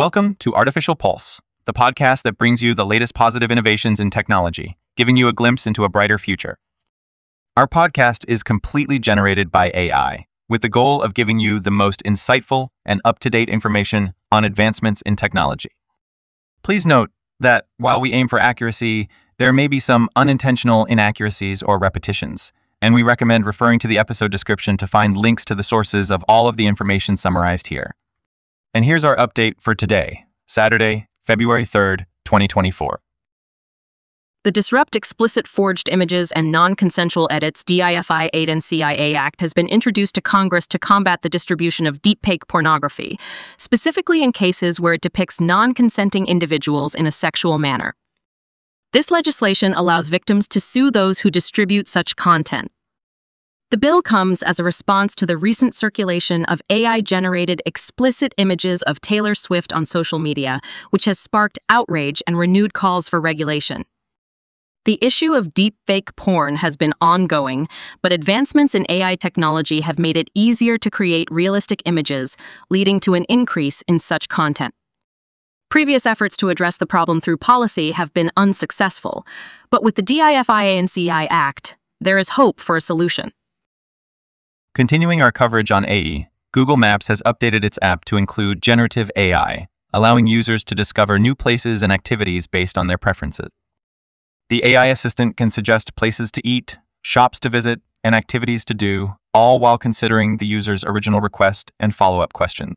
Welcome to Artificial Pulse, the podcast that brings you the latest positive innovations in technology, giving you a glimpse into a brighter future. Our podcast is completely generated by AI, with the goal of giving you the most insightful and up to date information on advancements in technology. Please note that while we aim for accuracy, there may be some unintentional inaccuracies or repetitions, and we recommend referring to the episode description to find links to the sources of all of the information summarized here. And here's our update for today, Saturday, February 3rd, 2024. The Disrupt Explicit Forged Images and Non-Consensual Edits DEFIANCE Act has been introduced to Congress to combat the distribution of deepfake pornography, specifically in cases where it depicts non-consenting individuals in a sexual manner. This legislation allows victims to sue those who distribute such content. The bill comes as a response to the recent circulation of AI-generated explicit images of Taylor Swift on social media, which has sparked outrage and renewed calls for regulation. The issue of deepfake porn has been ongoing, but advancements in AI technology have made it easier to create realistic images, leading to an increase in such content. Previous efforts to address the problem through policy have been unsuccessful, but with the DEFIANCE Act, there is hope for a solution. Continuing our coverage on AE, Google Maps has updated its app to include generative AI, allowing users to discover new places and activities based on their preferences. The AI assistant can suggest places to eat, shops to visit, and activities to do, all while considering the user's original request and follow-up question.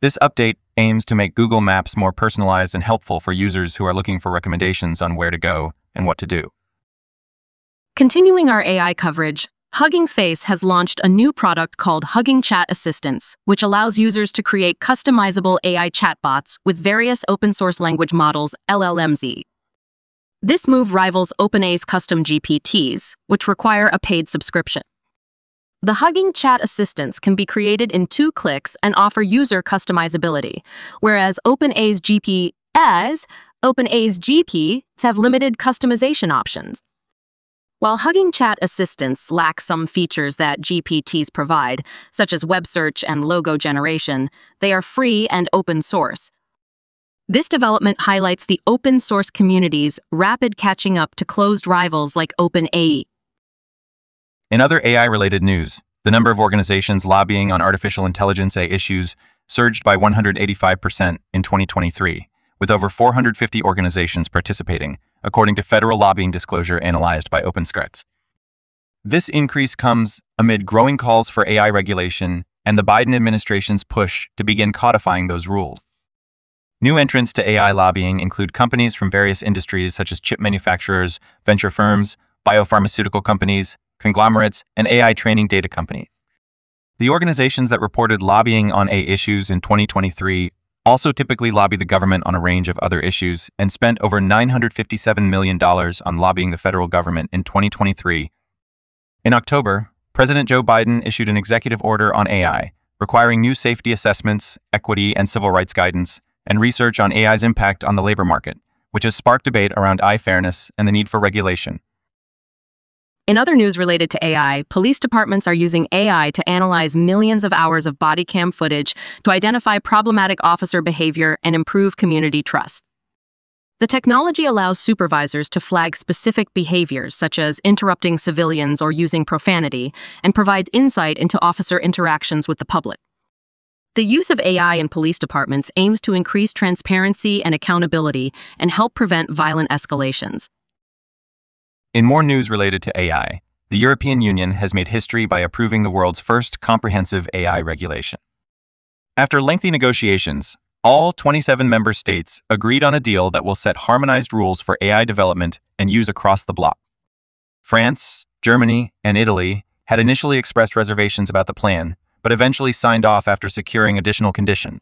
This update aims to make Google Maps more personalized and helpful for users who are looking for recommendations on where to go and what to do. Continuing our AI coverage, Hugging Face has launched a new product called Hugging Chat Assistants, which allows users to create customizable AI chatbots with various open-source language models, LLMs. This move rivals OpenAI's custom GPTs, which require a paid subscription. The Hugging Chat Assistants can be created in two clicks and offer user customizability, whereas OpenAI's GPTs, OpenAI's GPTs have limited customization options. While Hugging Chat Assistants lack some features that GPTs provide, such as web search and logo generation, they are free and open source, this development highlights the open source community's rapid catching up to closed rivals like OpenAI. In other AI-related news, the number of organizations lobbying on artificial intelligence AI issues surged by 185% in 2023, with over 450 organizations participating, according to federal lobbying disclosure analyzed by OpenSecrets. This increase comes amid growing calls for AI regulation and the Biden administration's push to begin codifying those rules. New entrants to AI lobbying include companies from various industries such as chip manufacturers, venture firms, biopharmaceutical companies, conglomerates, and AI training data companies. The organizations that reported lobbying on AI issues in 2023 also typically lobby the government on a range of other issues and spent over $957 million on lobbying the federal government in 2023. In October, President Joe Biden issued an executive order on AI, requiring new safety assessments, equity, and civil rights guidance and research on AI's impact on the labor market, which has sparked debate around AI fairness and the need for regulation. In other news related to AI, police departments are using AI to analyze millions of hours of body cam footage to identify problematic officer behavior and improve community trust. The technology allows supervisors to flag specific behaviors, such as interrupting civilians or using profanity, and provides insight into officer interactions with the public. The use of AI in police departments aims to increase transparency and accountability and help prevent violent escalations. In more news related to AI, the European Union has made history by approving the world's first comprehensive AI regulation. After lengthy negotiations, all 27 member states agreed on a deal that will set harmonized rules for AI development and use across the bloc. France, Germany, and Italy had initially expressed reservations about the plan, but eventually signed off after securing additional condition.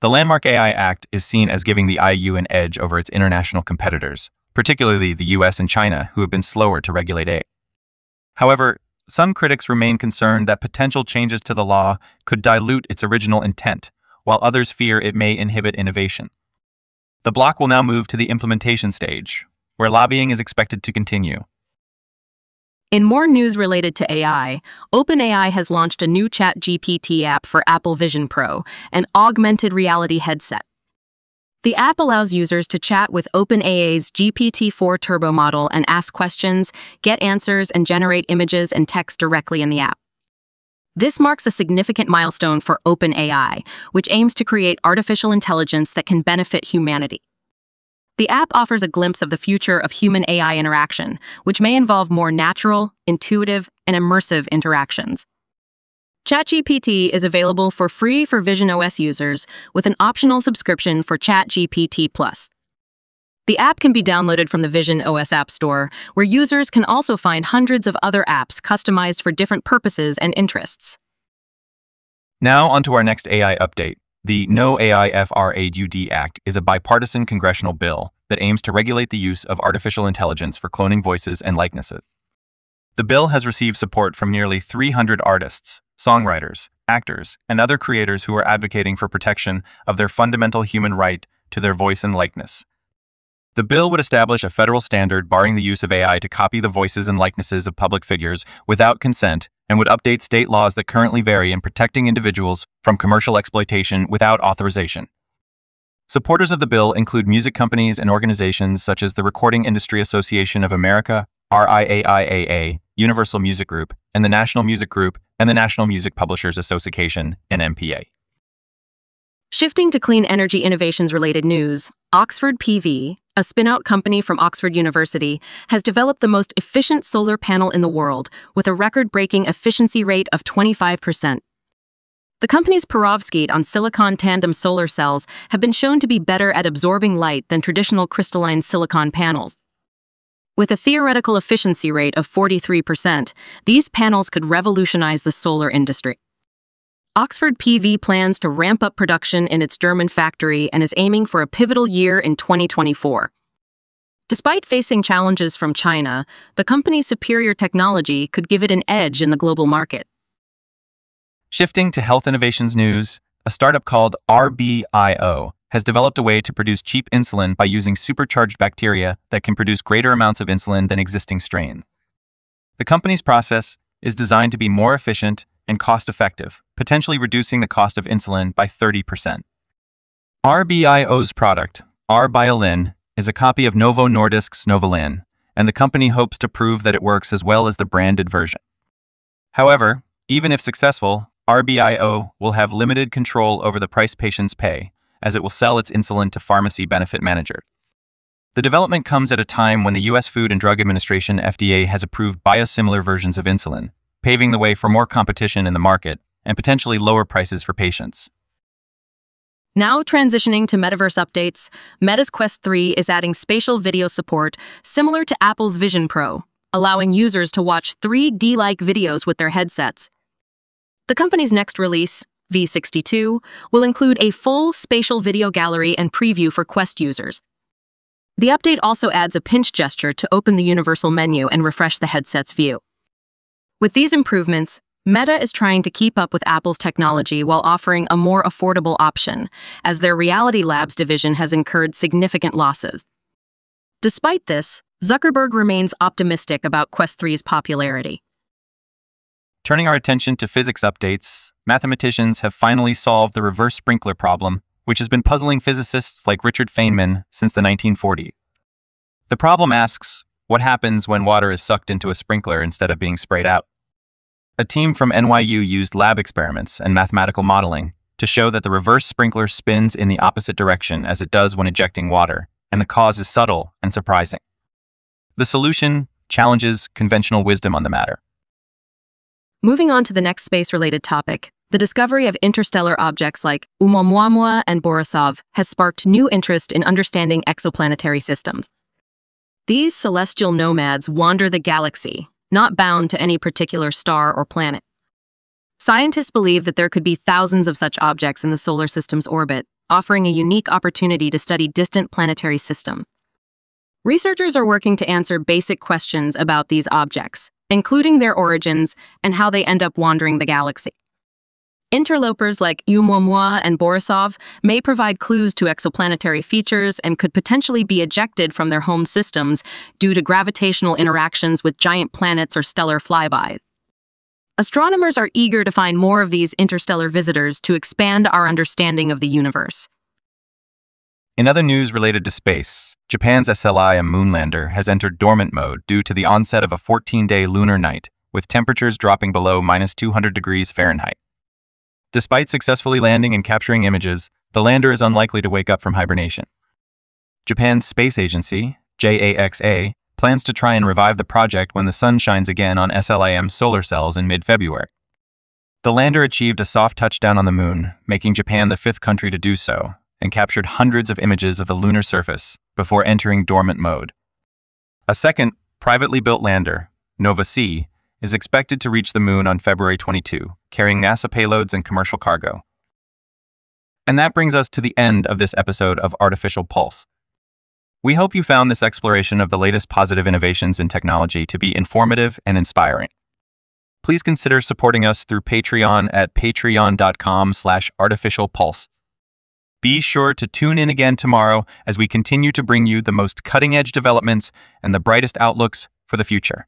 The Landmark AI Act is seen as giving the EU an edge over its international competitors, particularly the US and China, who have been slower to regulate AI. However, some critics remain concerned that potential changes to the law could dilute its original intent, while others fear it may inhibit innovation. The bloc will now move to the implementation stage, where lobbying is expected to continue. In more news related to AI, OpenAI has launched a new ChatGPT app for Apple Vision Pro, an augmented reality headset. The app allows users to chat with OpenAI's GPT 4 Turbo model and ask questions, get answers, and generate images and text directly in the app. This marks a significant milestone for OpenAI, which aims to create artificial intelligence that can benefit humanity. The app offers a glimpse of the future of human AI interaction, which may involve more natural, intuitive, and immersive interactions. ChatGPT is available for free for Vision OS users with an optional subscription for ChatGPT Plus. The app can be downloaded from the Vision OS App Store, where users can also find hundreds of other apps customized for different purposes and interests. Now, on to our next AI update. The No AI FRAUD Act is a bipartisan congressional bill that aims to regulate the use of artificial intelligence for cloning voices and likenesses. The bill has received support from nearly 300 artists, songwriters, actors, and other creators who are advocating for protection of their fundamental human right to their voice and likeness. The bill would establish a federal standard barring the use of AI to copy the voices and likenesses of public figures without consent and would update state laws that currently vary in protecting individuals from commercial exploitation without authorization. Supporters of the bill include music companies and organizations such as the Recording Industry Association of America, RIAA, Universal Music Group, and the National Music Group and the National Music Publishers Association, and NMPA. Shifting to clean energy innovations related news, Oxford PV, a spin-out company from Oxford University, has developed the most efficient solar panel in the world with a record-breaking efficiency rate of 25%. The company's perovskite on silicon tandem solar cells have been shown to be better at absorbing light than traditional crystalline silicon panels. With a theoretical efficiency rate of 43%, these panels could revolutionize the solar industry. Oxford PV plans to ramp up production in its German factory and is aiming for a pivotal year in 2024. Despite facing challenges from China, the company's superior technology could give it an edge in the global market. Shifting to health innovations news, a startup called RBIO has developed a way to produce cheap insulin by using supercharged bacteria that can produce greater amounts of insulin than existing strains. The company's process is designed to be more efficient and cost effective, potentially reducing the cost of insulin by 30%. RBIO's product, R-Biolin, is a copy of Novo Nordisk's Novolin, and the company hopes to prove that it works as well as the branded version. However, even if successful, RBIO will have limited control over the price patients pay, as it will sell its insulin to pharmacy benefit manager. The development comes at a time when the U.S. Food and Drug Administration FDA has approved biosimilar versions of insulin, paving the way for more competition in the market and potentially lower prices for patients. Now transitioning to metaverse updates, Meta's Quest 3 is adding spatial video support similar to Apple's Vision Pro, allowing users to watch 3D-like videos with their headsets. The company's next release, V62, will include a full spatial video gallery and preview for Quest users. The update also adds a pinch gesture to open the universal menu and refresh the headset's view. With these improvements, Meta is trying to keep up with Apple's technology while offering a more affordable option, as their Reality Labs division has incurred significant losses. Despite this, Zuckerberg remains optimistic about Quest 3's popularity. Turning our attention to physics updates, mathematicians have finally solved the reverse sprinkler problem, which has been puzzling physicists like Richard Feynman since the 1940s. The problem asks, what happens when water is sucked into a sprinkler instead of being sprayed out? A team from NYU used lab experiments and mathematical modeling to show that the reverse sprinkler spins in the opposite direction as it does when ejecting water, and the cause is subtle and surprising. The solution challenges conventional wisdom on the matter. Moving on to the next space-related topic, the discovery of interstellar objects like Oumuamua and Borisov has sparked new interest in understanding exoplanetary systems. These celestial nomads wander the galaxy, not bound to any particular star or planet. Scientists believe that there could be thousands of such objects in the solar system's orbit, offering a unique opportunity to study distant planetary systems. Researchers are working to answer basic questions about these objects, including their origins and how they end up wandering the galaxy. Interlopers like Oumuamua and Borisov may provide clues to exoplanetary features and could potentially be ejected from their home systems due to gravitational interactions with giant planets or stellar flybys. Astronomers are eager to find more of these interstellar visitors to expand our understanding of the universe. In other news related to space, Japan's SLIM Moonlander has entered dormant mode due to the onset of a 14 day lunar night, with temperatures dropping below minus 200 degrees Fahrenheit. Despite successfully landing and capturing images, the lander is unlikely to wake up from hibernation. Japan's space agency, JAXA, plans to try and revive the project when the sun shines again on SLIM solar cells in mid February. The lander achieved a soft touchdown on the moon, making Japan the fifth country to do so, and captured hundreds of images of the lunar surface before entering dormant mode. A second, privately built lander, Nova C, is expected to reach the moon on February 22, carrying NASA payloads and commercial cargo. And that brings us to the end of this episode of Artificial Pulse. We hope you found this exploration of the latest positive innovations in technology to be informative and inspiring. Please consider supporting us through Patreon at patreon.com slash artificialpulse. Be sure to tune in again tomorrow as we continue to bring you the most cutting-edge developments and the brightest outlooks for the future.